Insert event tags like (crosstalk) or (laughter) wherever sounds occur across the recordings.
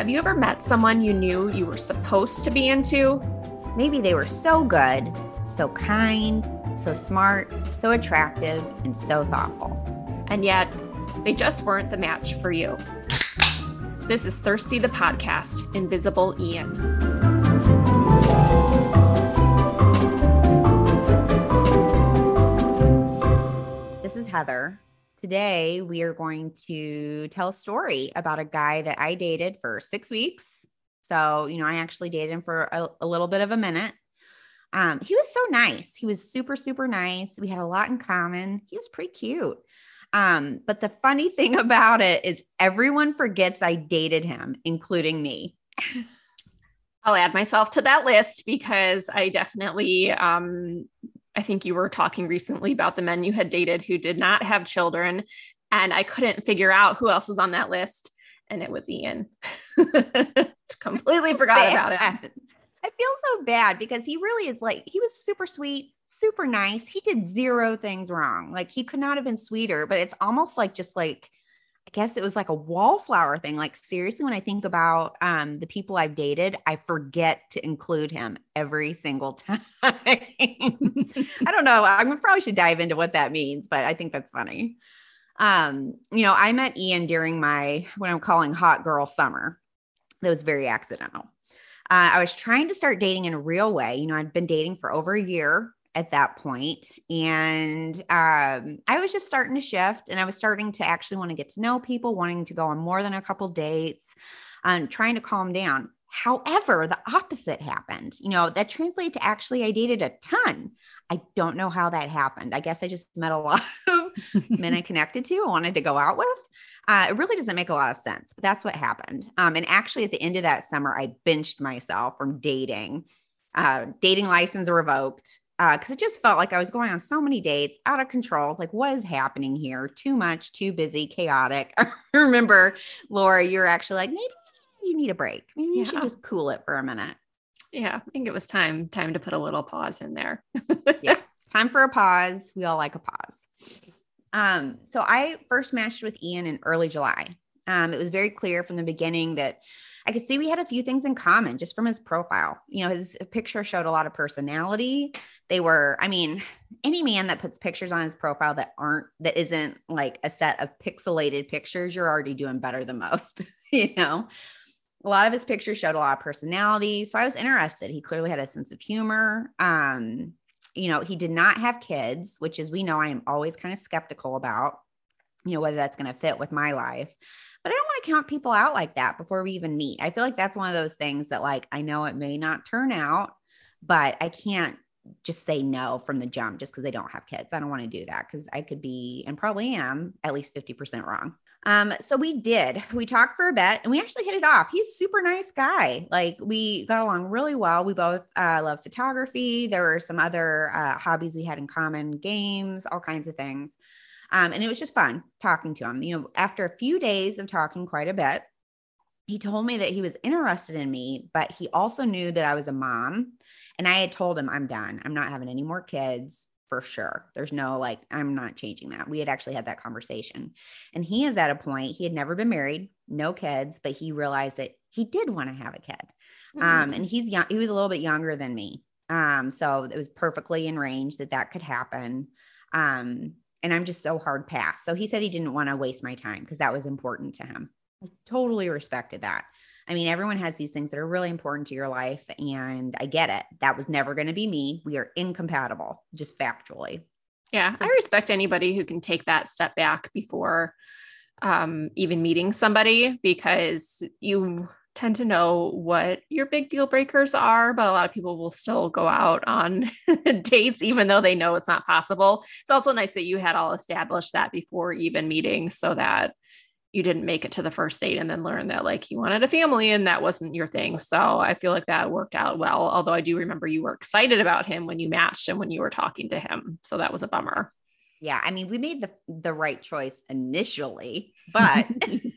Have you ever met someone you knew you were supposed to be into? Maybe they were so good, so kind, so smart, so attractive, and so thoughtful. And yet, they just weren't the match for you. This is Thirsty the Podcast, Invisible Ian. This is Heather. Today, we are going to tell a story about a guy that I dated for six weeks. So, you know, I actually dated him for a, a little bit of a minute. Um, he was so nice. He was super, super nice. We had a lot in common. He was pretty cute. Um, but the funny (laughs) thing about it is everyone forgets I dated him, including me. (laughs) I'll add myself to that list because I definitely um, I think you were talking recently about the men you had dated who did not have children. And I couldn't figure out who else was on that list. And it was Ian. (laughs) Completely forgot bad. about it. I feel so bad because he really is like, he was super sweet, super nice. He did zero things wrong. Like, he could not have been sweeter, but it's almost like just like, I guess it was like a wallflower thing. Like seriously, when I think about um, the people I've dated, I forget to include him every single (laughs) time. (laughs) I don't know. I probably should dive into what that means, but I think that's funny. Um, you know, I met Ian during my what I'm calling hot girl summer. That was very accidental. Uh, I was trying to start dating in a real way. You know, I'd been dating for over a year at that point. And um, i was just starting to shift and i was starting to actually want to get to know people wanting to go on more than a couple dates and um, trying to calm down. However the opposite happened. You know that translated to actually i dated a ton. I don't know how that happened. I guess i just met a (laughs) lot of men i connected to and wanted to go out with. Uh, it really doesn't make a lot of sense but that's what happened. Um, and actually at the end of that summer i benched myself from dating uh, dating license revoked because uh, it just felt like I was going on so many dates, out of control. Like, what is happening here? Too much, too busy, chaotic. (laughs) I remember, Laura, you're actually like, maybe you need a break. Maybe you should just cool it for a minute. Yeah, I think it was time time to put a little pause in there. yeah, (laughs) time for a pause. We all like a pause. Um, so I first matched with Ian in early July. Um, it was very clear from the beginning that I could see we had a few things in common just from his profile. You know, his picture showed a lot of personality. They were, I mean, (sighs) any man that puts pictures on his profile that aren't, that isn't like a set of pixelated pictures, you're already doing better than most, (laughs) you know? A lot of his pictures showed a lot of personality. So I was interested. He clearly had a sense of humor. Um, you know, he did not have kids, which, as we know, I am always kind of skeptical about, you know, whether that's going to fit with my life but I don't want to count people out like that before we even meet. I feel like that's one of those things that like I know it may not turn out, but I can't just say no from the jump just because they don't have kids. I don't want to do that because I could be and probably am at least 50% wrong. Um, so we did. We talked for a bit and we actually hit it off. He's super nice guy. Like we got along really well. We both uh, love photography. There were some other uh, hobbies we had in common, games, all kinds of things. Um, and it was just fun talking to him. You know, after a few days of talking quite a bit, he told me that he was interested in me, but he also knew that I was a mom. And I had told him, I'm done. I'm not having any more kids for sure. There's no like, I'm not changing that. We had actually had that conversation. And he is at a point, he had never been married, no kids, but he realized that he did want to have a kid. Mm-hmm. Um, and he's young, he was a little bit younger than me. Um, so it was perfectly in range that that could happen. Um, and I'm just so hard pass. So he said he didn't want to waste my time because that was important to him. I totally respected that. I mean, everyone has these things that are really important to your life, and I get it. That was never going to be me. We are incompatible, just factually. Yeah, I respect anybody who can take that step back before um, even meeting somebody because you tend to know what your big deal breakers are, but a lot of people will still go out on (laughs) dates even though they know it's not possible. It's also nice that you had all established that before even meeting so that you didn't make it to the first date and then learn that like you wanted a family and that wasn't your thing. So I feel like that worked out well. Although I do remember you were excited about him when you matched and when you were talking to him. So that was a bummer yeah i mean we made the the right choice initially (laughs) but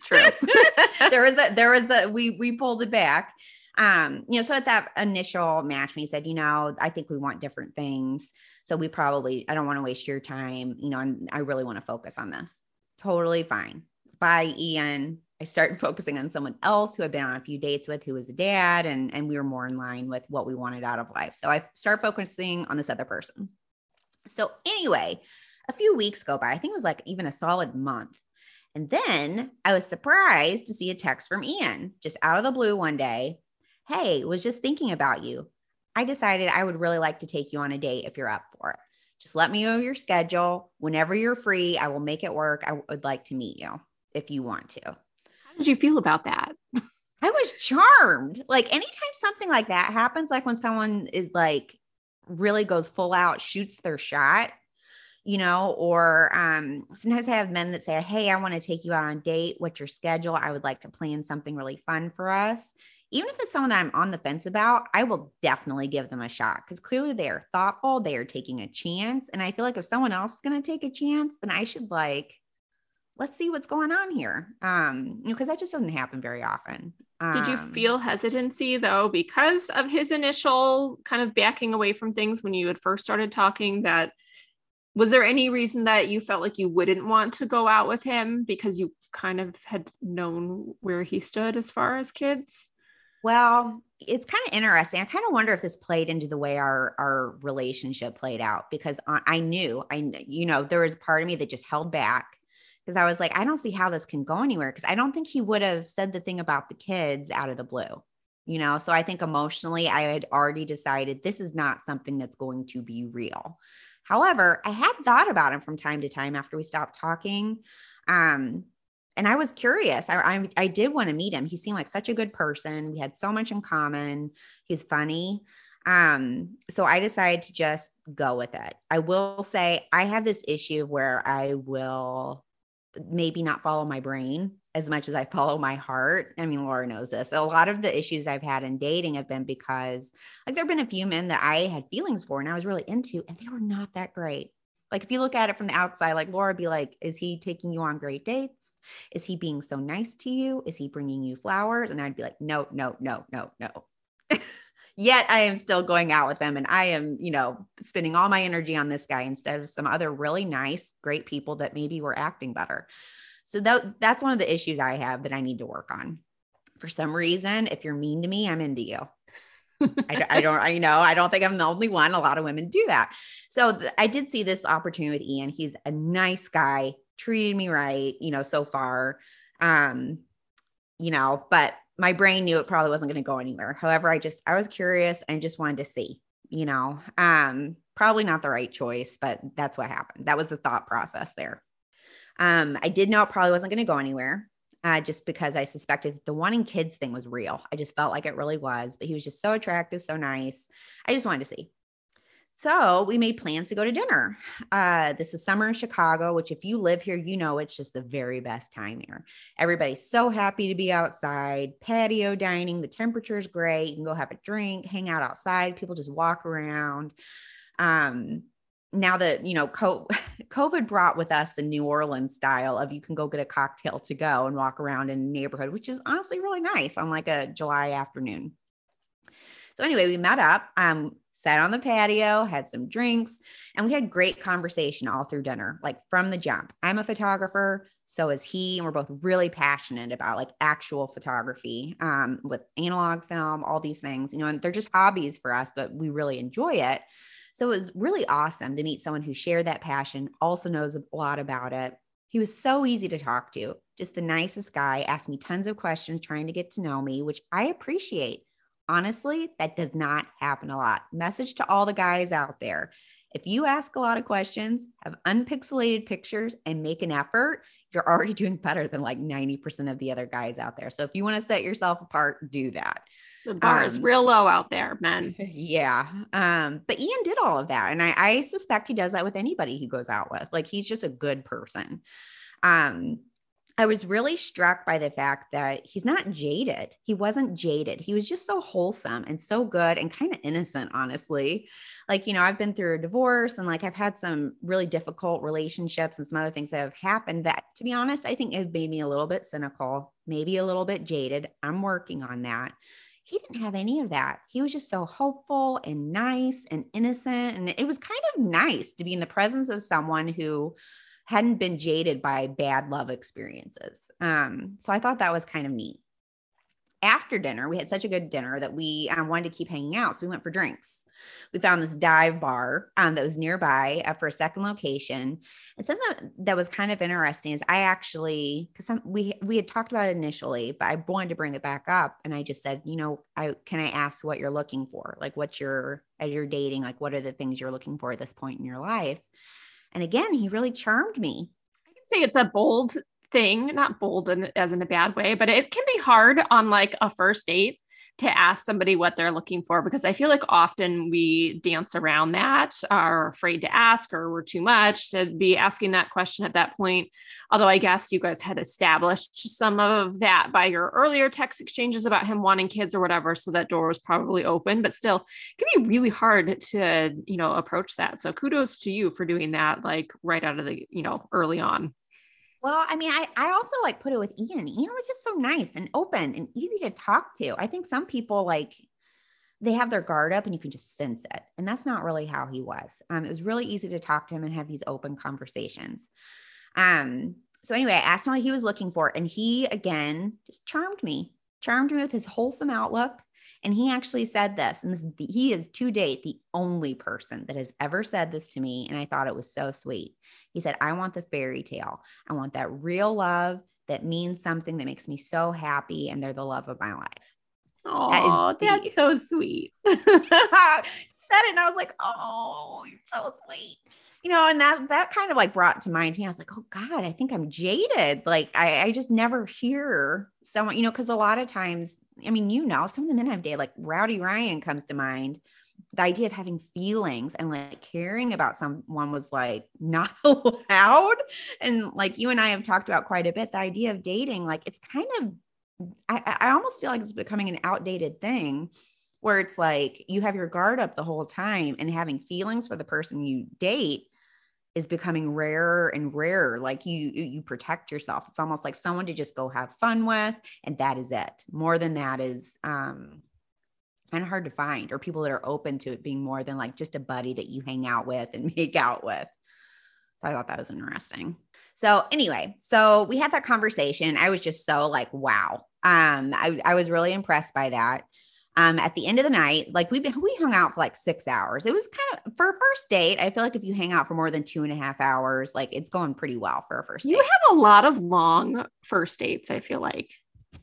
true. (laughs) there was a there was a we we pulled it back. Um you know so at that initial match we said you know i think we want different things. So we probably i don't want to waste your time you know and i really want to focus on this. Totally fine. Bye ian. I started (laughs) focusing on someone else who I'd been on a few dates with who was a dad and, and we were more in line with what we wanted out of life. So I started focusing on this other person. So anyway, a few weeks go by. I think it was like even a solid month. And then I was surprised to see a text from Ian just out of the blue one day. Hey, was just thinking about you. I decided I would really like to take you on a date if you're up for it. Just let me know your schedule. Whenever you're free, I will make it work. I would like to meet you if you want to. How did you feel about that? I was charmed. Like anytime something like that happens, like when someone is like really goes full out, shoots their shot, you know, or um, sometimes I have men that say, Hey, I want to take you out on a date. What's your schedule? I would like to plan something really fun for us. Even if it's someone that I'm on the fence about, I will definitely give them a shot because clearly they are thoughtful, they are taking a chance. And I feel like if someone else is going to take a chance, then I should like, let's see what's going on here. Um, you know, because that just doesn't happen very often. Um, Did you feel hesitancy though, because of his initial kind of backing away from things when you had first started talking? That was there any reason that you felt like you wouldn't want to go out with him because you kind of had known where he stood as far as kids? Well, it's kind of interesting. I kind of wonder if this played into the way our our relationship played out because I knew I you know there was part of me that just held back because I was like I don't see how this can go anywhere because I don't think he would have said the thing about the kids out of the blue. You know, so I think emotionally I had already decided this is not something that's going to be real. However, I had thought about him from time to time after we stopped talking. Um, and I was curious. I, I, I did want to meet him. He seemed like such a good person. We had so much in common. He's funny. Um, so I decided to just go with it. I will say I have this issue where I will maybe not follow my brain as much as I follow my heart. I mean, Laura knows this. A lot of the issues I've had in dating have been because, like, there have been a few men that I had feelings for and I was really into, and they were not that great. Like, if you look at it from the outside, like Laura be like, is he taking you on great dates? Is he being so nice to you? Is he bringing you flowers? And I'd be like, no, no, no, no, no. Yet I am still going out with them and I am, you know, spending all my energy on this guy instead of some other really nice, great people that maybe were acting better. So that, that's one of the issues I have that I need to work on. For some reason, if you're mean to me, I'm into you. (laughs) I, I, don't, I know, I don't think I'm the only one. A lot of women do that. So th- I did see this opportunity with Ian. He's a nice guy, treated me right, you know, so far. Um, you know, but my brain knew it probably wasn't going to go anywhere. However, I just, I was curious and just wanted to see, you know, um, probably not the right choice, but that's what happened. That was the thought process there. Um, I did know it probably wasn't going to go anywhere. Uh, just because I suspected the wanting kids thing was real. I just felt like it really was, but he was just so attractive, so nice. I just wanted to see. So we made plans to go to dinner. Uh, this was summer in Chicago, which, if you live here, you know it's just the very best time here. Everybody's so happy to be outside, patio dining. The temperature is great. You can go have a drink, hang out outside. People just walk around. Um, now that you know (laughs) covid brought with us the new orleans style of you can go get a cocktail to go and walk around in a neighborhood which is honestly really nice on like a july afternoon so anyway we met up um sat on the patio had some drinks and we had great conversation all through dinner like from the jump i'm a photographer so is he and we're both really passionate about like actual photography um, with analog film all these things you know and they're just hobbies for us but we really enjoy it so it was really awesome to meet someone who shared that passion, also knows a lot about it. He was so easy to talk to, just the nicest guy, asked me tons of questions trying to get to know me, which I appreciate. Honestly, that does not happen a lot. Message to all the guys out there. If you ask a lot of questions, have unpixelated pictures, and make an effort, you're already (laughs) doing better than like 90% of the other guys out there. So if you want to set yourself apart, do that. The bar um, is real low out there, men. (laughs) Yeah. Um, but Ian did all of that. And I, I suspect he does that with anybody he goes out with. Like he's just a good person. Um, I was really struck by the fact that he's not jaded. He wasn't jaded. He was just so wholesome and so good and kind of innocent, honestly. Like, you know, I've been through a divorce and like I've had some really difficult relationships and some other things that have happened that, to be honest, I think it made me a little bit cynical, maybe a little bit jaded. I'm working on that he didn't have any of that. He was just so hopeful and nice and innocent. And it was kind of nice to be in the presence of someone who hadn't been jaded by bad love experiences. Um, so I thought that was kind of neat. After dinner, we had such a good dinner that we um, wanted to keep hanging out. So we went for drinks we found this dive bar um, that was nearby uh, for a second location. And something that was kind of interesting is I actually, because we we had talked about it initially, but I wanted to bring it back up, and I just said, you know, I can I ask what you're looking for, like what's your as you're dating, like what are the things you're looking for at this point in your life? And again, he really charmed me. I can say it's a bold thing, not bold in, as in a bad way, but it can be hard on like a first date to ask somebody what they're looking for because I feel like often we dance around that, are afraid to ask, or we're too much to be asking that question at that point. Although I guess you guys had established some of that by your earlier text exchanges about him wanting kids or whatever, so that door was probably open. But still, it can be really hard to you know approach that. So kudos to you for doing that, like right out of the you know early on. Well, I mean, I, I also like put it with Ian. Ian was just so nice and open and easy to talk to. I think some people like they have their guard up and you can just sense it. And that's not really how he was. Um, it was really easy to talk to him and have these open conversations. Um, so anyway, I asked him what he was looking for, and he again just charmed me, charmed me with his wholesome outlook, and he actually said this, and this he is to date the only person that has ever said this to me. And I thought it was so sweet. He said, I want the fairy tale. I want that real love that means something that makes me so happy. And they're the love of my life. Oh, that that's so sweet. (laughs) said it, and I was like, oh, you're so sweet you know, and that that kind of like brought to mind to me. I was like, oh God, I think I'm jaded. Like I, I just never hear someone, you know, because a lot of times, I mean, you know, some of the men I've dated, like Rowdy Ryan comes to mind. The idea of having feelings and like caring about someone was like (laughs) not allowed. And like you and I have talked about quite a bit, the idea of dating, like it's kind of I, I almost feel like it's becoming an outdated thing where it's like you have your guard up the whole time and having feelings for the person you date is becoming rarer and rarer like you you protect yourself. It's almost like someone to just go have fun with and that is it. More than that is um kind of hard to find or people that are open to it being more than like just a buddy that you hang out with and (laughs) make out with. So i thought that was interesting. So anyway so we had that conversation. I was just so like wow. Um i, I was really impressed by that um, at the end of the night, like we we hung out for like six hours. It was kind of for a first date. I feel like if you hang out for more than two and a half hours, like it's going pretty well for a first. You date. have a lot of long first dates. I feel like.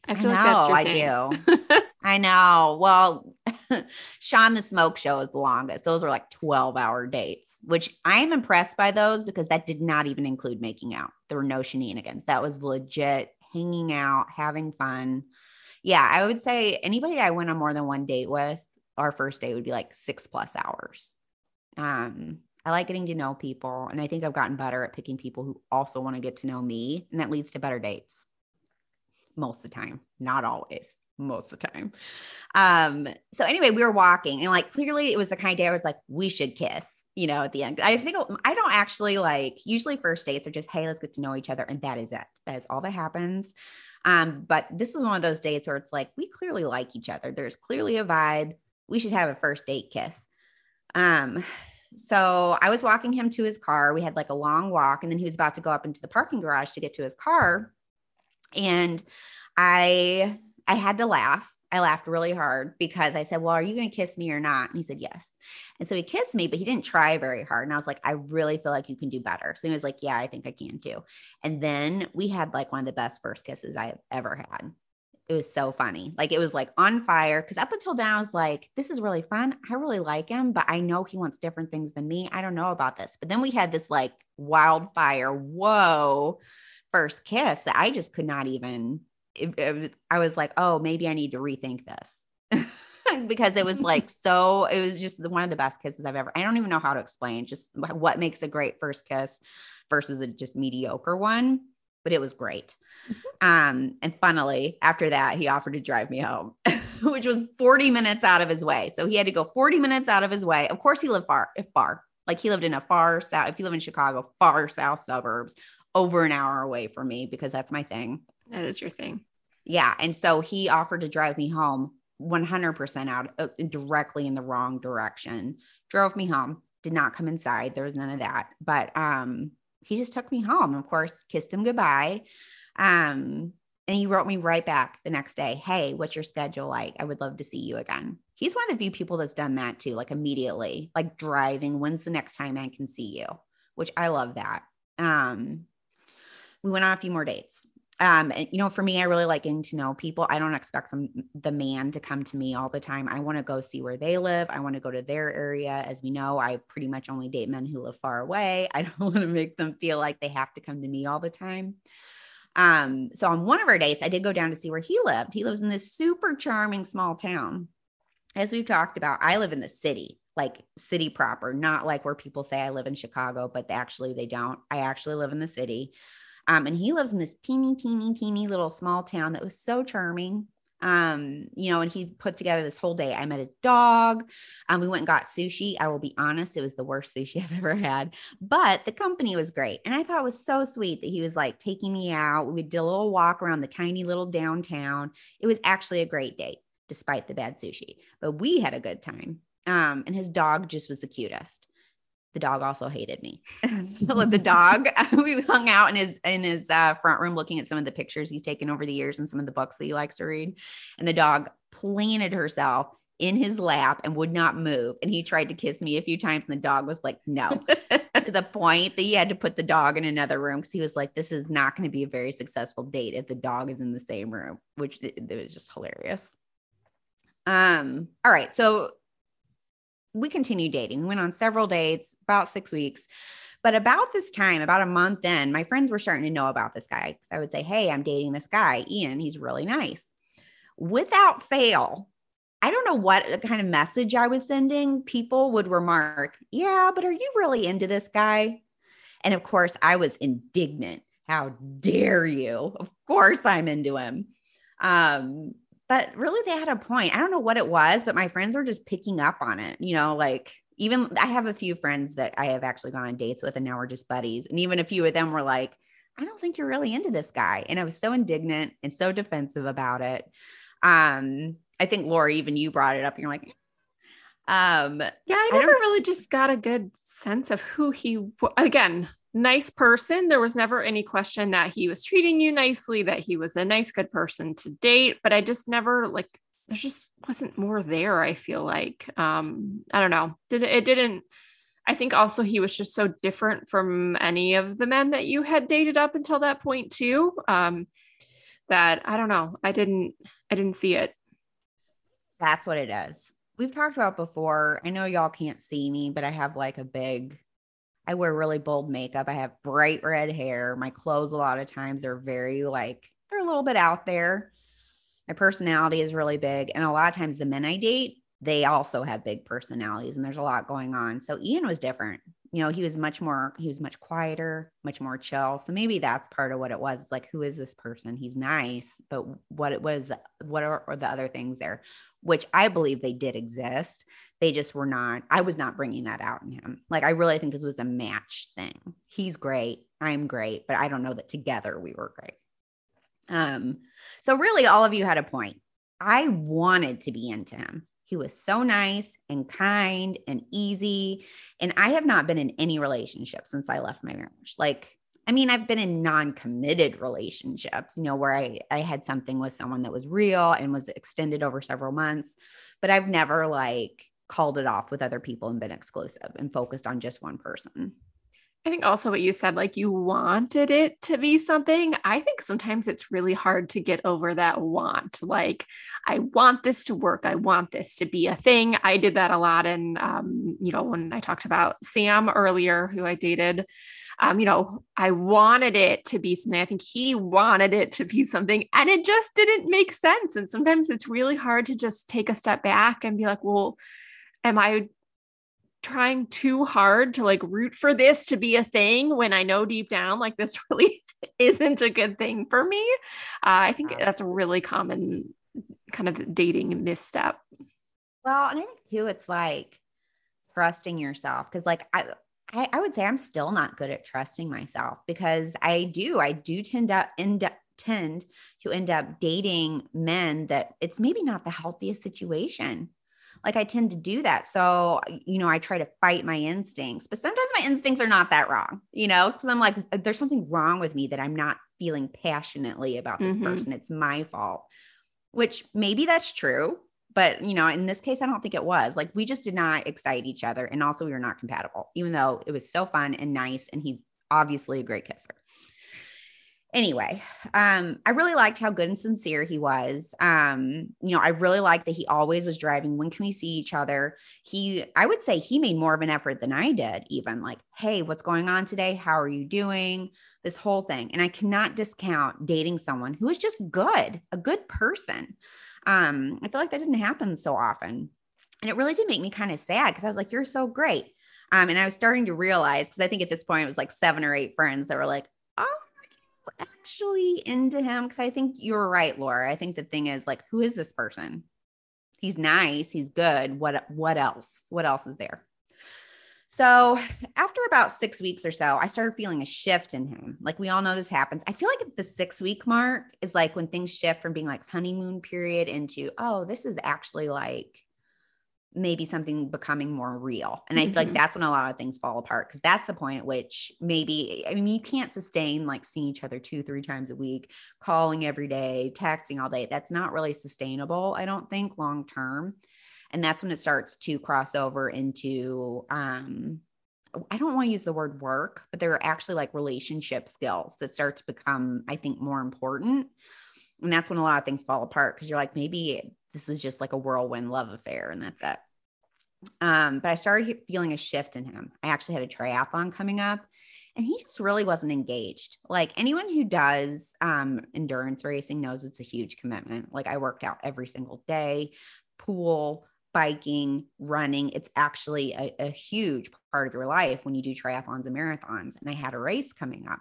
I feel I know, like I do. (laughs) I know. Well, (laughs) Sean the Smoke Show is the longest. Those were like 12 hour dates, which I am impressed by those because that did not even include making out. There were no shenanigans. That was legit hanging out, having fun yeah, I would say anybody I went on more than one date with, our first date would be like six plus hours. Um, I like getting to know people, and I think I've gotten better at picking people who also want to get to know me, and that leads to better dates most of the time, not always most of the time. Um, so anyway, we were walking and like clearly it was the kind of day I was like, we should kiss, you know, at the end. I think I don't actually like usually first dates are just, hey, let's get to know each other. And that is it. That is all that happens. Um, but this was one of those dates where it's like, we clearly like each other. There's clearly a vibe. We should have a first date kiss. Um, so I was walking him to his car. We had like a long walk, and then he was about to go up into the parking garage to get to his car. And I I had to laugh I laughed really hard because I said, Well, are you going to kiss me or not? And he said, Yes. And so he kissed me, but he didn't try very hard. And I was like, I really feel like you can do better. So he was like, Yeah, I think I can too. And then we had like one of the best first kisses I have ever had. It was so funny. Like it was like on fire. Cause up until then, I was like, This is really fun. I really like him, but I know he wants different things than me. I don't know about this. But then we had this like wildfire, whoa, first kiss that I just could not even it, it, I was like, oh, maybe I need to rethink this. (laughs) because it was like so it was just one of the best kisses I've ever I don't even know how to explain just what makes a great first kiss versus a just mediocre one but it was great mm-hmm. um and funnily after that he offered to drive me home (laughs) which was 40 minutes out of his way so he had to go 40 minutes out of his way of course he lived far if far like he lived in a far south if you live in Chicago far south suburbs over an hour away from me because that's my thing that is your thing. Yeah. And so he offered to drive me home 100% out uh, directly in the wrong direction. Drove me home, did not come inside. There was none of that. But um he just took me home. Of course, kissed him goodbye. Um, and he wrote me right back the next day, Hey, what's your schedule like? I would love to see you again. He's one of the few people that's done that too, like immediately, like driving. When's the next time I can see you? Which I love that. Um, we went on a few more dates. Um, and, you know, for me, I really like getting to know people. I don't expect from the man to come to me all the time. I want to go see where they live. I want to go to their area. As we know, I pretty much only date men who live far away. (laughs) I don't want to make them feel like they have to come to me all the time. Um, so on one of our dates, I did go down to see where he lived. He lives in this super charming small town. As we've talked about, I live in the city, like city proper, not like where people say I live in Chicago, but actually they don't. I actually live in the city. Um, and he lives in this teeny, teeny, teeny little small town that was so charming. Um, you know, and he put together this whole day. I met his dog. Um, we went and got sushi. I will be honest, it was the worst (laughs) sushi I've ever had, but the company was great. And I thought it was so sweet that he was like taking me out. We did a little walk around the tiny little downtown. It was actually a great date, despite the bad sushi, but we had a good time. Um, and his dog just was the cutest the dog also hated me. (laughs) (laughs) the dog, (laughs) we hung out in his in his uh, front room looking at some of the pictures he's taken over the years and some of the books that he likes to read. And the dog planted herself in his lap and would not move. And he tried to kiss me a few times, and the dog was like, no, to the point that he had to put the dog in another room because he was like, this is not going to be a very successful date if the dog is in the same room, which it, it was just hilarious. Um, all right. So we continued dating. We went on several dates, about six weeks. But about this time, about a month in, my friends were starting to know about this guy. So I would say, Hey, I'm dating this guy, Ian. He's really nice. Without fail, I don't know what kind of message I was sending. People would remark, Yeah, but are you really into this guy? And of course, I was indignant. How dare you? Of course, I'm into him. Um, but really they had a point. I don't know what it was, but my friends were just picking up on it. You know, like even I have a few friends that I have actually gone on dates with and now we're just buddies. And even a few of them were like, I don't think you're really into this guy. And I was so indignant and so defensive about it. Um, I think Laura, even you brought it up and you're like, um, yeah, I never I really just got a good sense of who he again, nice person. There was never any question that he was treating you nicely, that he was a nice, good person to date. But I just never like there just wasn't more there. I feel like um, I don't know. Did it, didn't. I think also he was just so different from any of the men that you had dated up until that point too. Um, that I don't know. I didn't. I didn't see it. That's what it is. We've talked about before. I know y'all can't see me, but I have like a big I wear really bold makeup. I have bright red hair. My clothes, a lot of times, are very like, they're a little bit out there. My personality is really big. And a lot of times, the men I date, they also have big personalities and there's a lot going on. So Ian was different. You know, he was much more, he was much quieter, much more chill. So maybe that's part of what it was. Like, who is this person? He's nice, but what it was, what are, are the other things there? Which I believe they did exist they just were not i was not bringing that out in him like i really think this was a match thing he's great i'm great but i don't know that together we were great um so really all of you had a point i wanted to be into him he was so nice and kind and easy and i have not been in any relationship since i left my marriage like I mean, I've been in non-committed relationships, you know, where I I had something with someone that was real and was extended over several months, but I've never like called it off with other people and been exclusive and focused on just one person. I think also what you said, like you wanted it to be something. I think sometimes it's really hard to get over that want. Like, I want this to work. I want this to be a thing. I did that a lot. And, um, you know, when I talked about Sam earlier, who I dated, um, you know, I wanted it to be something. I think he wanted it to be something, and it just didn't make sense. And sometimes it's really hard to just take a step back and be like, well, am I trying too hard to like root for this to be a thing when I know deep down like this (laughs) really isn't a good thing for me? Uh, I think that's a really common kind of dating misstep. Well, and I think too, it's like trusting yourself because like I, I, I would say I'm still not good at trusting myself because I do I do tend to end up tend to end up dating men that it's maybe not the healthiest situation like I tend to do that. So, you know, I try to fight my instincts, but sometimes my instincts are not that wrong, you know, because I'm like, there's something wrong with me that I'm not feeling passionately about this mm-hmm. person. It's my fault, which maybe that's true. But, you know, in this case, I don't think it was. Like, we just did not excite each other. And also, we were not compatible, even though it was so fun and nice. And he's obviously a great kisser anyway, um, I really liked how good and sincere he was. Um, you know, I really liked that he always was driving. When can we see each other? He, I would say he made more of an effort than I did, even like, hey, what's going on today? How are you doing? This whole thing. And I cannot discount dating someone who is just good, a good person. Um, I feel like that didn't happen so often. And it really did make me kind of sad because I was like, you're so great. Um, and I was starting to realize because I think at this point it was like seven or eight friends that were like, oh, actually into him because I think you're right, Laura. I think the thing is like, who is this person? He's nice, he's good. What what else? What else is there? So after about six weeks or so, I started feeling a shift in him. Like we all know this happens. I feel like the six week mark is like when things shift from being like honeymoon period into, oh, this is actually like maybe something becoming more real. And I feel like mm-hmm. that's when a lot of things fall apart because that's the point at which maybe, I mean, you can't sustain like seeing each other two, three times a week, calling every day, texting all day. That's not really sustainable, I don't think, long term. And that's when it starts to cross over into, um, I don't want to use the word work, but there are actually like relationship skills that start to become, I think, more important. And that's when a lot of things fall apart because you're like, maybe this was just like a whirlwind love affair and that's it. Um, but I started feeling a shift in him. I actually had a triathlon coming up and he just really wasn't engaged. Like anyone who does um, endurance racing knows it's a huge commitment. Like I worked out every single day, pool, biking, running. It's actually a, a huge part of your life when you do triathlons and marathons. And I had a race coming up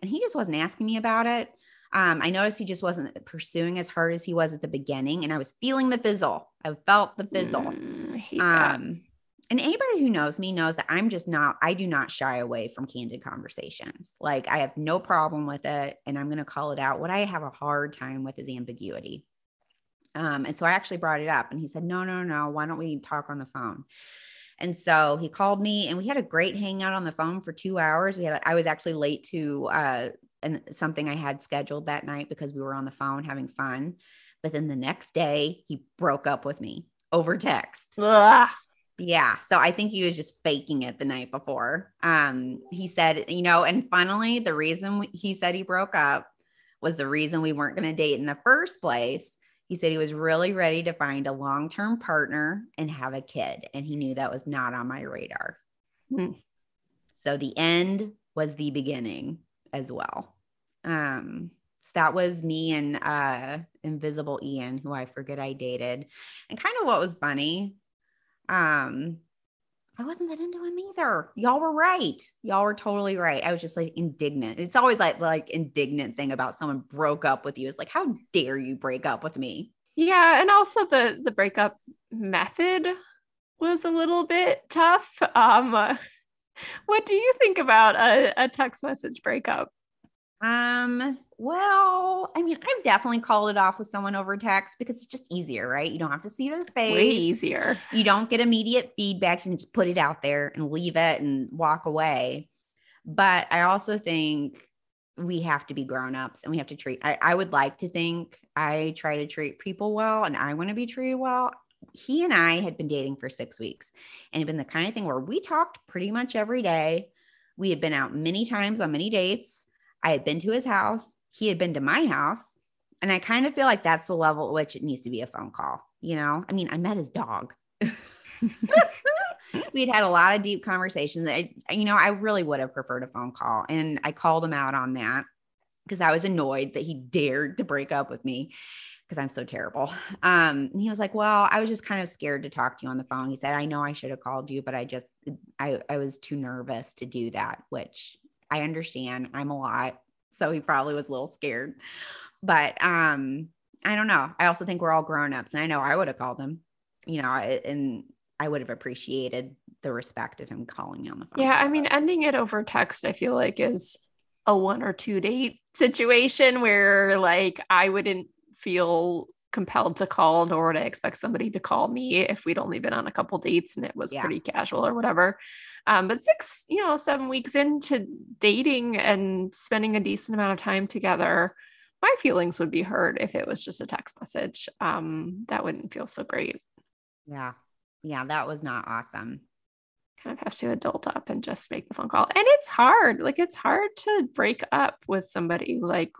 and he just wasn't asking me about it. Um, I noticed he just wasn't pursuing as hard as he was at the beginning, and I was feeling the fizzle. I felt the fizzle. Mm, um, and anybody who knows me knows that I'm just not, I do not shy away from candid conversations. Like I have no problem with it, and I'm going to call it out. What I have a hard time with is ambiguity. Um, and so I actually brought it up, and he said, "No, no, no. Why don't we talk on the phone?" And so he called me and we had a great hangout on the phone for two hours. We had, I was actually late to uh, and something I had scheduled that night because we were on the phone having fun. But then the next day, he broke up with me over text. Ugh. Yeah. So I think he was just faking it the night before. Um, he said, you know, and finally, the reason he said he broke up was the reason we weren't going to date in the first place. He said he was really ready to find a long term partner and have a kid. And he knew that was not on my radar. Hmm. So the end was the beginning as well. Um, so that was me and uh, Invisible Ian, who I forget I dated. And kind of what was funny, um, I wasn't that into him either. Y'all were right. Y'all were totally right. I was just like indignant. It's always like like indignant thing about someone broke up with you. It's like, how dare you break up with me? Yeah, and also the the breakup method was a little bit tough. Um, (laughs) what do you think about a, a text message breakup? Um, well, I mean, I've definitely called it off with someone over text because it's just easier, right? You don't have to see their face. Way easier. You don't get immediate feedback. You can just put it out there and leave it and walk away. But I also think we have to be grown-ups and we have to treat I, I would like to think I try to treat people well and I want to be treated well. He and I had been dating for six weeks and it had been the kind of thing where we talked pretty much every day. We had been out many times on many dates I had been to his house, he had been to my house. And I kind of feel like that's the level at which it needs to be a phone call. You know, I mean, I met his dog. (laughs) We'd had a lot of deep conversations. I, you know, I really would have preferred a phone call. And I called him out on that because I was annoyed that he dared to break up with me because I'm so terrible. Um, and he was like, Well, I was just kind of scared to talk to you on the phone. He said, I know I should have called you, but I just, I, I was too nervous to do that, which I understand I'm a lot. So he probably was a little scared. But um, I don't know. I also think we're all grown-ups and I know I would have called him, you know, and I would have appreciated the respect of him calling me on the phone. Yeah, I mean, ending it over text, I feel like is a one or two date situation where like I wouldn't feel compelled to call, nor would I expect somebody to call me if we'd only been on a couple dates and it was Yeah. pretty casual or whatever. Um, but six, you know, seven weeks into dating and spending a decent amount of time together, my feelings would be hurt if it was just a text message. Um, that wouldn't feel so great. Yeah. Yeah. That was not awesome. Kind of have to adult up and just make the phone call. And it's hard. Like it's hard to break up with somebody like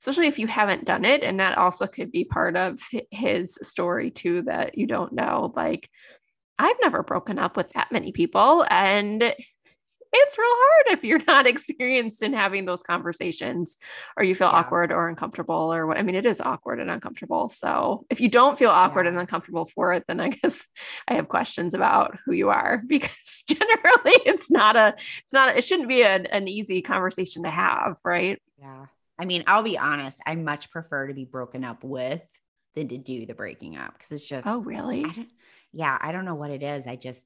especially if you haven't done it and that also could be part of his story too that you don't know like i've never broken up with that many people and it's real hard if you're (laughs) not experienced in having those conversations or you feel Yeah. awkward or uncomfortable or what i mean it is awkward and uncomfortable so if you don't feel awkward Yeah. and uncomfortable for it then i (laughs) guess i have questions about who you are (laughs) because generally it's not a it's not it shouldn't be a, an easy conversation to have right Yeah. I mean, I'll be honest. I much prefer to be broken up with than to do the breaking up because it's just, oh really I yeah, I don't know what it is. I just,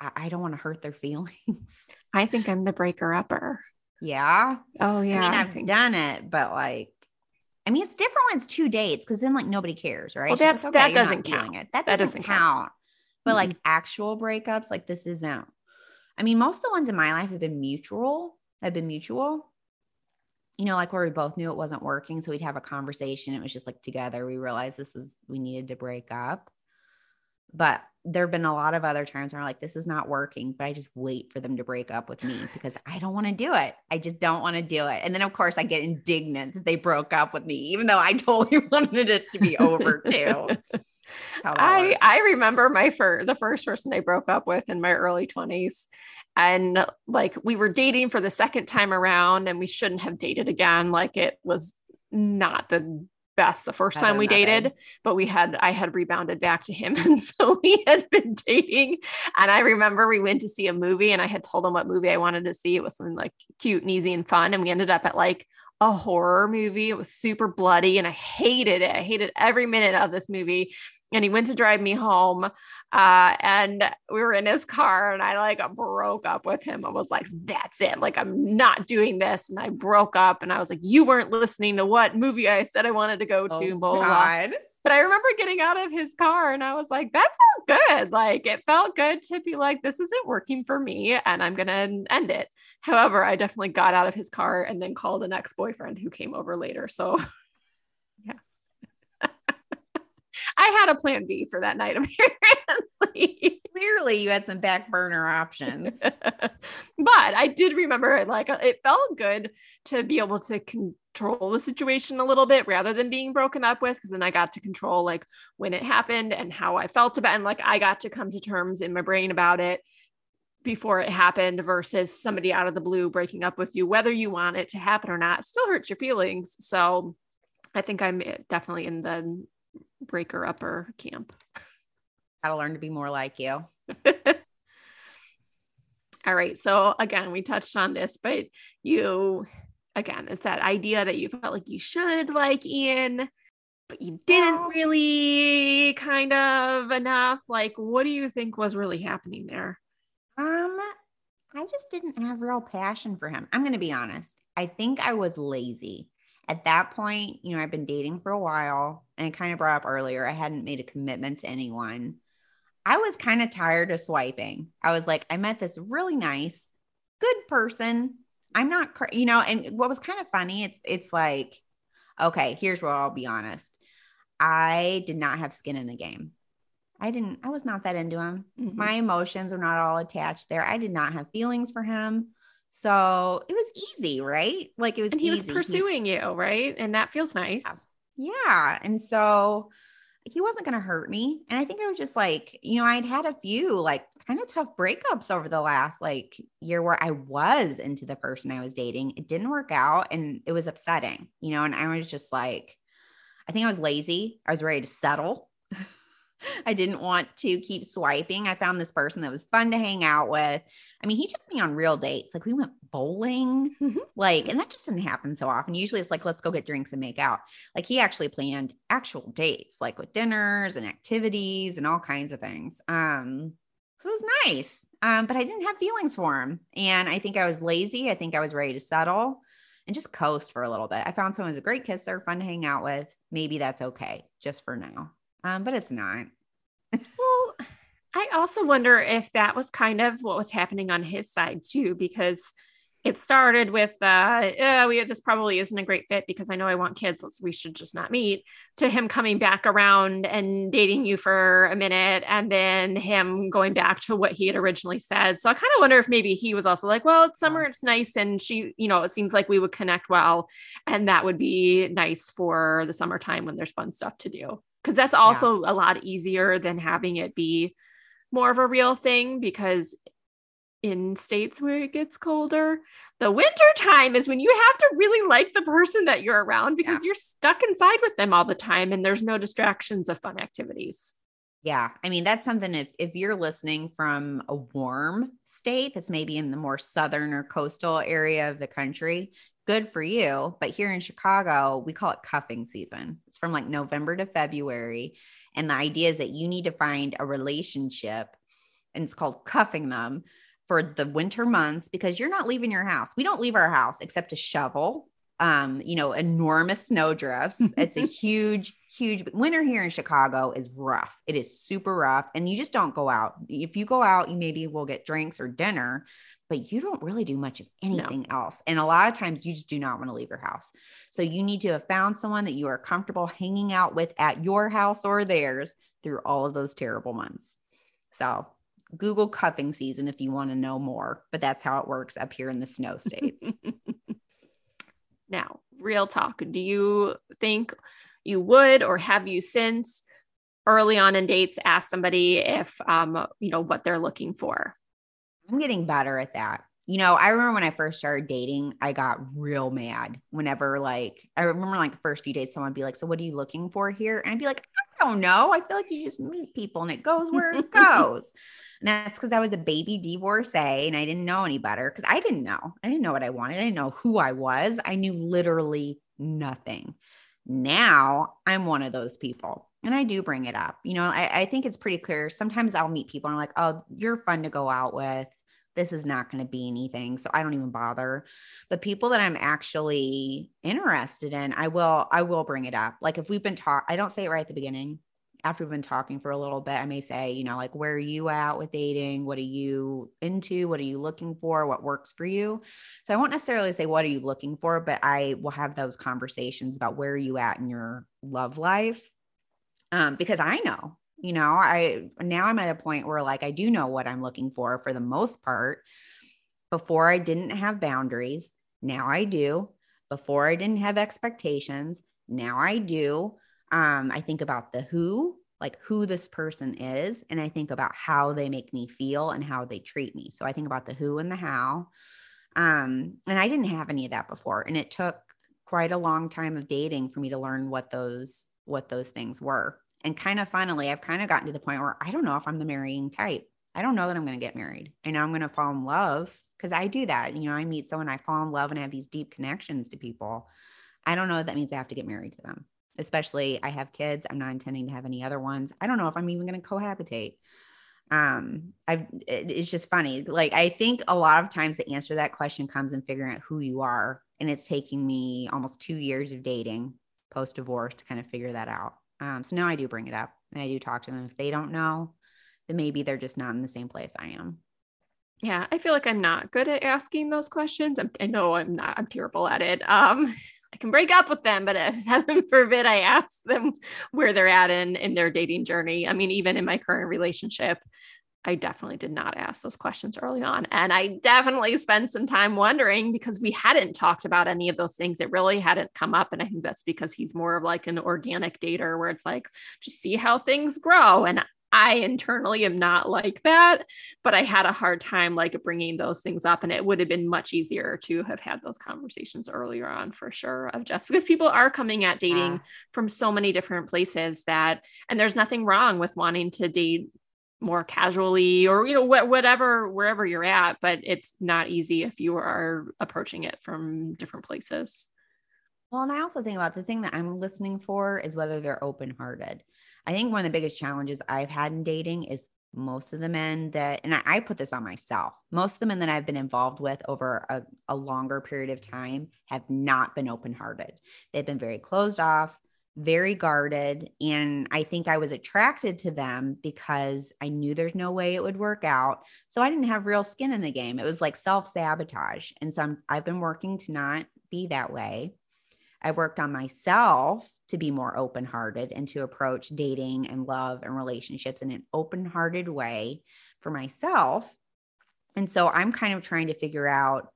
I, I don't want to hurt their feelings. (laughs) I think I'm the breaker upper. yeah. Oh yeah. I mean, I I've think- done it, but like, I mean, it's different when it's two dates because then like nobody cares, right? Well, that's- like, that okay, you're doesn't count. It. That, That doesn't, doesn't count. count. But like actual breakups, like this isn't. I mean, most of the ones in my life have been mutual. Have been mutual. You know, like where we both knew it wasn't working, so we'd have a conversation. It was just like together. We realized this was we needed to break up. But there have been a lot of other times where I'm like, this is not working, but I just wait for them to break up with me because I don't want to do it. I just don't want to do it. And then, of course, I get indignant that they broke up with me, even though I (laughs) totally wanted it to be over too. (laughs) I works. I remember my first the first person I broke up with in my early 20s. And like we were dating for the second time around and we shouldn't have dated again. Like it was not the best the first time we dated, but we had I had rebounded back to him. (laughs) And so we had been dating. And I remember we went to see a movie and I had told him what movie I wanted to see. It was something like cute and easy and fun. And we ended up at like a horror movie. It was super bloody and I hated it. I hated every minute of this movie. And he went to drive me home. Uh, and we were in his car and I like broke up with him. I was like, that's it. Like, I'm not doing this. And I broke up and I was like, you weren't listening to what movie I said I wanted to go to. Oh, blah, blah. But I remember getting out of his car and I was like, that felt good. Like it felt good to be like, this isn't working for me and I'm going to end it. However, I definitely got out of his car and then called an ex boyfriend who came over later. So, (laughs) yeah. I had a plan B for that night, (laughs) apparently. Clearly, you had some back burner options. (laughs) but I did remember it like it felt good to be able to control the situation a little bit rather than being broken up with because then I got to control like when it happened and how I felt about it. And like I got to come to terms in my brain about it before it happened versus somebody out of the blue breaking up with you, whether you want it to happen or not, still hurts your feelings. So I think I'm eh, definitely in the breaker upper camp. Gotta learn to be more like you. (laughs) All right. So again, we touched on this, but you again, it's that idea that you felt like you should like Ian, but you didn't really kind of enough. Like, what do you think was really happening there? Um, I just didn't have real passion for him. I'm gonna be honest. I think I was lazy. At that point, you know, I've been dating for a while, and I kind of brought up earlier, I hadn't made a commitment to anyone. I was kind of tired of swiping. I was like, I met this really nice, good person. I'm not, cra- you know, and what was kind of funny, it's it's like, okay, here's where I'll be honest. I did not have skin in the game. I didn't, I was not that into him Mhm. my emotions were not all attached there. I did not have feelings for him. So it was easy, right? Like it was and he was easy. pursuing you, right? And that feels nice. Yeah. And so he wasn't going to hurt me. And I think I was just like, you know, I'd had a few like kind of tough breakups over the last like year where I was into the person I was dating. It didn't work out and it was upsetting, you know, and I was just like, I think I was lazy. I was ready to settle. (laughs) I didn't want to keep swiping. I found this person that was fun to hang out with. I mean, he took me on real dates. Like we went bowling, Mhm. like, and that just didn't happen so often. Usually it's like, let's go get drinks and make out. Like he actually planned actual dates, like with dinners and activities and all kinds of things. Um, so it was nice. Um, but I didn't have feelings for him. And I think I was lazy. I think I was ready to settle. and just coast for a little bit. I found someone who's a great kisser, fun to hang out with. Maybe that's okay just for now. Um, but it's not. well, I also wonder if that was kind of what was happening on his side too, because it started with uh oh, we this probably isn't a great fit because I know I want kids. Let's we should just not meet. To him coming back around and dating you for a minute, and then him going back to what he had originally said. So I kind of wonder if maybe he was also like, well, it's summer, it's nice, and she, you know, it seems like we would connect well, and that would be nice for the summertime when there's fun stuff to do. Because that's also yeah. a lot easier than having it be more of a real thing because in states where it gets colder. The winter time is when you have to really like the person that you're around because yeah. you're stuck inside with them all the time and there's no distractions of fun activities. Yeah. I mean, that's something if if you're listening from a warm state that's maybe in the more southern or coastal area of the country, good for you. But here in Chicago, we call it cuffing season. It's from like November to February. And the idea is that you need to find a relationship and it's called cuffing them for the winter months because you're not leaving your house. We don't leave our house except to shovel, um, you know, enormous snow drifts. (laughs) it's a huge, huge winter here in Chicago is rough. It is super rough. And you just don't go out. If you go out, you maybe will get drinks or dinner, but you don't really do much of anything no. else. And a lot of times you just do not want to leave your house. So you need to have found someone that you are comfortable hanging out with at your house or theirs through all of those terrible months. So Google cuffing season if you want to know more, but that's how it works up here in the snow states. (laughs) now, real talk. Do you think you would or have you since early on in dates ask somebody if um you know what they're looking for? I'm getting better at that. You know, I remember when I first started dating, I got real mad whenever like I remember like the first few days someone would be like, "So what are you looking for here?" And I'd be like, I don't know. I feel like you just meet people and it goes where it (laughs) goes. and that's because I was a baby divorcee and I didn't know any better because I didn't know. I didn't know what I wanted. I didn't know who I was. I knew literally nothing. Now I'm one of those people. And I do bring it up. You know, I, I think it's pretty clear. Sometimes I'll meet people and I'm like, oh, you're fun to go out with this is not going to be anything so i don't even bother. The people that i'm actually interested in i will i will bring it up. Like if we've been talk i don't say it right at the beginning. After we've been talking for a little bit i may say you know like where are you at with dating? What are you into? What are you looking for? What works for you? So i won't necessarily say what are you looking for? But i will have those conversations about where are you at in your love life um, because i know you know i now i'm at a point where like i do know what i'm looking for for the most part. Before i didn't have boundaries. Now i do. Before i didn't have expectations. Now i do. Um, i think about the who like who this person is and i think about how they make me feel and how they treat me. So i think about the who and the how. Um, and i didn't have any of that before and it took quite a long time of dating for me to learn what those what those things were and kind of finally, I've kind of gotten to the point where I don't know if I'm the marrying type. I don't know that I'm going to get married. I know I'm going to fall in love because I do that. You know, I meet someone, I fall in love and I have these deep connections to people. I don't know that, that means I have to get married to them, especially I have kids. I'm not intending to have any other ones. I don't know if I'm even going to cohabitate. Um, I've, it's just funny. Like, I think a lot of times the answer to that question comes in figuring out who you are. And it's taking me almost two years of dating post divorce to kind of figure that out. Um, so now I do bring it up and I do talk to them. If they don't know, then maybe they're just not in the same place I am. Yeah, I feel like I'm not good at asking those questions. I'm, i know I'm not. I'm terrible at it. Um, (laughs) I can break up with them, but uh, (laughs) heaven forbid I ask them where they're at in in their dating journey. I mean, even in my current relationship, I definitely did not ask those questions early on. And I definitely spent some time wondering because we hadn't talked about any of those things. It really hadn't come up. And I think that's because he's more of like an organic dater where it's like, just see how things grow. And I internally am not like that, but I had a hard time like bringing those things up. And it would have been much easier to have had those conversations earlier on for sure, of just because people are coming at dating yeah. from so many different places that, and there's nothing wrong with wanting to date more casually or you know wh- whatever wherever you're at but it's not easy if you are approaching it from different places well and i also think about the thing that i'm listening for is whether they're open hearted i think one of the biggest challenges i've had in dating is most of the men that, and I, I, put this on myself, most of the men that I've been involved with over a, a longer period of time have not been open hearted. They've been very closed off, very guarded. And I think I was attracted to them because I knew there's no way it would work out. So I didn't have real skin in the game. It was like self sabotage. And so I'm, I've been working to not be that way. I've worked on myself to be more open hearted and to approach dating and love and relationships in an open hearted way for myself. And so I'm kind of trying to figure out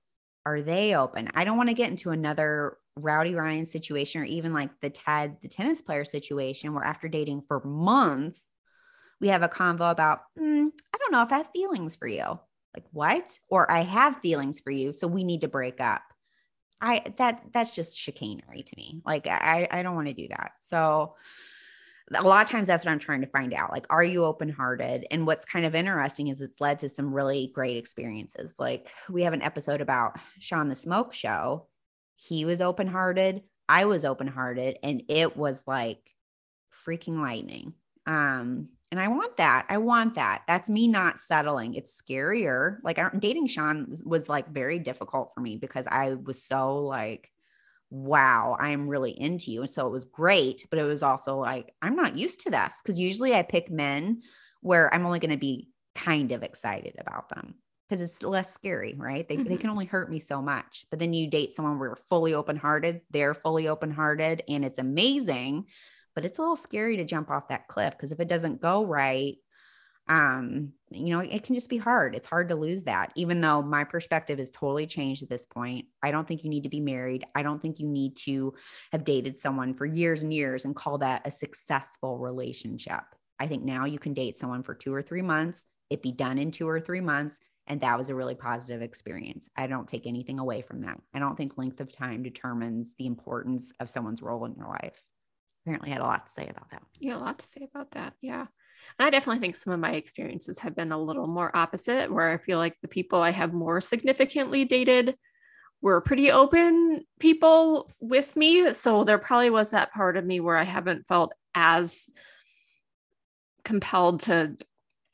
are they open? I don't want to get into another Rowdy Ryan situation or even like the Ted, the tennis player situation, where after dating for months, we have a convo about, mm, I don't know if I have feelings for you. Like, what? Or I have feelings for you. So we need to break up. I that that's just chicanery to me. Like I I don't want to do that. So a lot of times that's what I'm trying to find out. Like, are you open hearted? And what's kind of interesting is it's led to some really great experiences. Like we have an episode about Sean the Smoke Show. He was open hearted. I was open hearted, and it was like freaking lightning. Um, and I want that. I want that. That's me not settling. It's scarier. Like I, dating Sean was like very difficult for me because I was so like, wow, I'm really into you. And so it was great, but it was also like, I'm not used to this because usually I pick men where I'm only going to be kind of excited about them because it's less scary, right? They, mm-hmm. they can only hurt me so much. But then you date someone where you're fully open hearted, they're fully open hearted, and it's amazing but it's a little scary to jump off that cliff because if it doesn't go right, um, you know, it can just be hard. It's hard to lose that, even though my perspective is totally changed at this point. I don't think you need to be married. I don't think you need to have dated someone for years and years and call that a successful relationship. I think now you can date someone for two or three months, it be done in two or three months. And that was a really positive experience. I don't take anything away from that. I don't think length of time determines the importance of someone's role in your life apparently had a lot to say about that. Yeah, a lot to say about that. Yeah. And I definitely think some of my experiences have been a little more opposite, where I feel like the people I have more significantly dated were pretty open people with me. So there probably was that part of me where I haven't felt as compelled to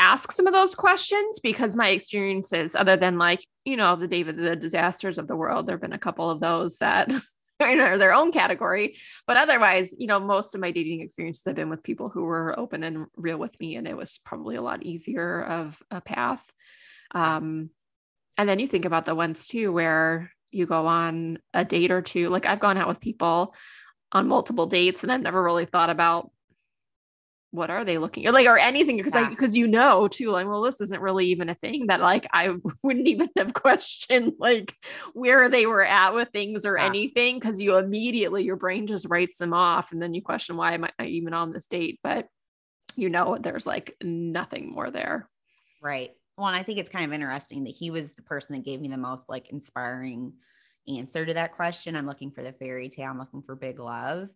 ask some of those questions because my experiences, other than like, you know, the David, the disasters of the world, there have been a couple of those that (laughs) or their own category. But otherwise, you know, most of my dating experiences have been with people who were open and real with me, and it was probably a lot easier of a path. Um, and then you think about the ones too where you go on a date or two. Like I've gone out with people on multiple dates, and I've never really thought about what are they looking at? like or anything because yeah. I because you know too like well this isn't really even a thing that like I (laughs) wouldn't even have questioned like where they were at with things or yeah. anything because you immediately your brain just writes them off and then you question why am I even on this date but you know there's like nothing more there right well and I think it's kind of interesting that he was the person that gave me the most like inspiring answer to that question I'm looking for the fairy tale I'm looking for big love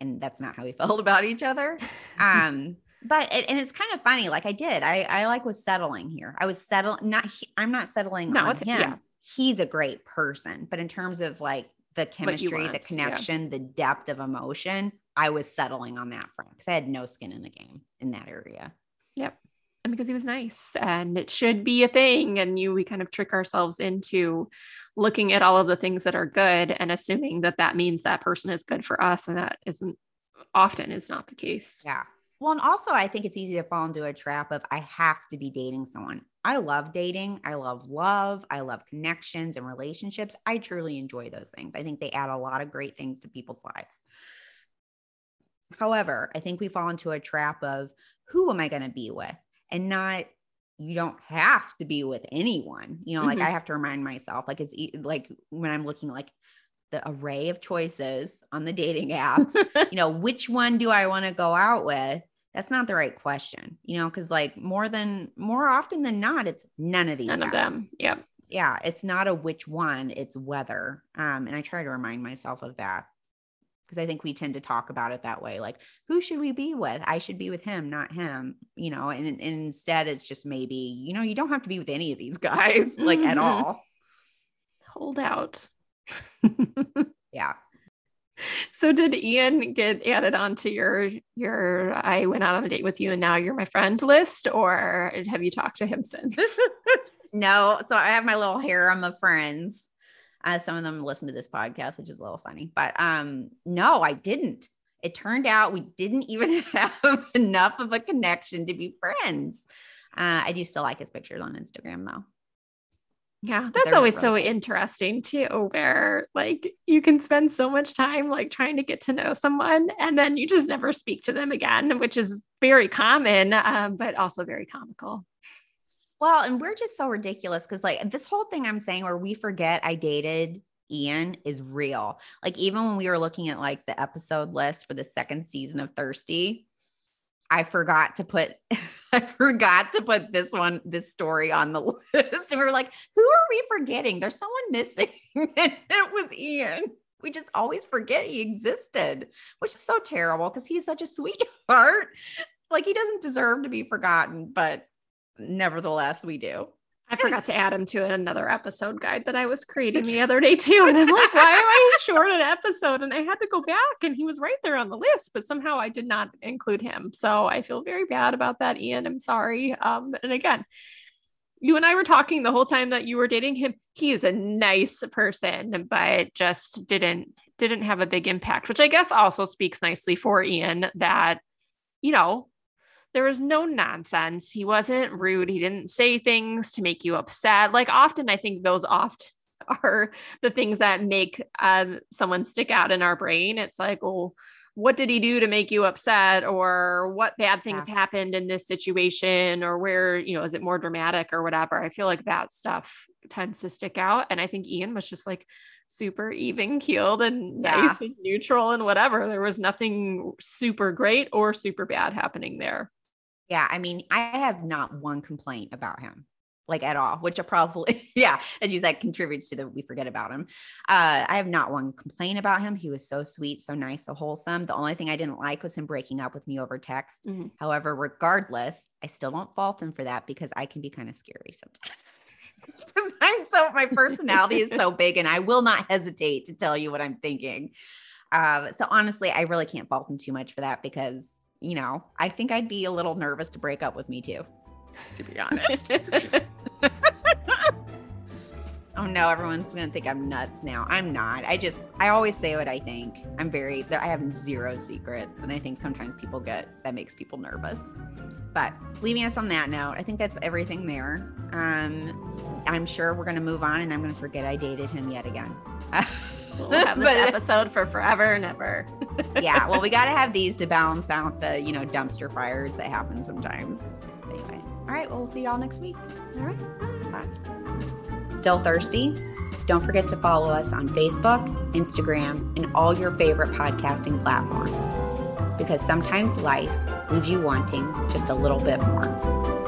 and that's not how we (laughs) felt about each other. Um, but it, and it's kind of funny. Like I did, I I like was settling here. I was settling. Not he, I'm not settling no, on him. Yeah. He's a great person, but in terms of like the chemistry, want, the connection, yeah. the depth of emotion, I was settling on that front because I had no skin in the game in that area. Yep. And because he was nice and it should be a thing. And you, we kind of trick ourselves into looking at all of the things that are good and assuming that that means that person is good for us and that isn't often is not the case. Yeah. Well and also i think it's easy to fall into a trap of i have to be dating someone. I love dating. I love love. I love connections and relationships. I truly enjoy those things. I think they add a lot of great things to people's lives. However i think we fall into a trap of who am i going to be with? And not you don't have to be with anyone. You know, like mm-hmm. I have to remind myself, like it's like when I'm looking like the array of choices on the dating apps, (laughs) you know, which one do I want to go out with? That's not the right question, you know, because like more than more often than not, it's none of these. None guys. of them. Yeah. Yeah. It's not a which one, it's whether. Um, and I try to remind myself of that because I think we tend to talk about it that way. Like, who should we be with? I should be with him, not him, you know, and, and instead it's just maybe, you know, you don't have to be with any of these guys, like mm-hmm. at all. Hold out. (laughs) yeah. So did Ian get added onto your your I went out on a date with you and now you're my friend list, or have you talked to him since? (laughs) no. So I have my little harem of friends. Uh, some of them listen to this podcast, which is a little funny, but um, no, I didn't. It turned out we didn't even (laughs) have enough of a connection to be friends. Uh, I do still like his pictures on Instagram though. Yeah, that's always so interesting too, where like you can spend so much time like trying to get to know someone and then you just never speak to them again, which is very common, um, but also very comical. Well, and we're just so ridiculous because like this whole thing I'm saying where we forget I dated Ian is real. Like even when we were looking at like the episode list for the second season of Thirsty, I forgot to put (laughs) I forgot to put this one this story on the (laughs) list. And we were like, who are we forgetting? There's someone missing. (laughs) and it was Ian. We just always forget he existed, which is so terrible because he's such a sweetheart. Like he doesn't deserve to be forgotten, but nevertheless, we do. I forgot to add him to another episode guide that I was creating the (laughs) other day too. And I'm like, why am I short an episode? And I had to go back and he was right there on the list, but somehow I did not include him. So I feel very bad about that, Ian. I'm sorry. Um, and again, you and I were talking the whole time that you were dating him. He is a nice person, but just didn't didn't have a big impact, which I guess also speaks nicely for Ian that, you know, there was no nonsense. He wasn't rude. He didn't say things to make you upset. Like often, I think those oft (laughs) are the things that make um, someone stick out in our brain. It's like, oh, what did he do to make you upset? Or what bad things yeah. happened in this situation? Or where, you know, is it more dramatic or whatever? I feel like that stuff tends to stick out. And I think Ian was just like, super even keeled and yeah. nice and neutral and whatever. There was nothing super great or super bad happening there. Yeah. I mean, I have not one complaint about him like at all, which I probably, (laughs) yeah, as you said, contributes to the we forget about him. Uh, I have not one complaint about him. He was so sweet, so nice, so wholesome. The only thing I didn't like was him breaking up with me over text. Mm-hmm. However, regardless, I still don't fault him for that because I can be kind of scary sometimes. (laughs) I'm so my personality is so big and I will not hesitate to tell you what I'm thinking. Uh, so honestly, I really can't fault him too much for that because you know, I think I'd be a little nervous to break up with me too, to be honest. (laughs) oh no, everyone's going to think I'm nuts now. I'm not. I just, I always say what I think. I'm very, I have zero secrets. And I think sometimes people get, that makes people nervous. But leaving us on that note, I think that's everything there. Um, I'm sure we're going to move on and I'm going to forget I dated him yet again. (laughs) We'll (laughs) have this but, episode for forever and ever. (laughs) yeah. Well, we (laughs) got to have these to balance out the, you know, dumpster fires that happen sometimes. Anyway. All right. Well, we'll see y'all next week. All right. Bye. Still thirsty? Don't forget to follow us on Facebook, Instagram, and all your favorite podcasting platforms. Because sometimes life leaves you wanting just a little bit more.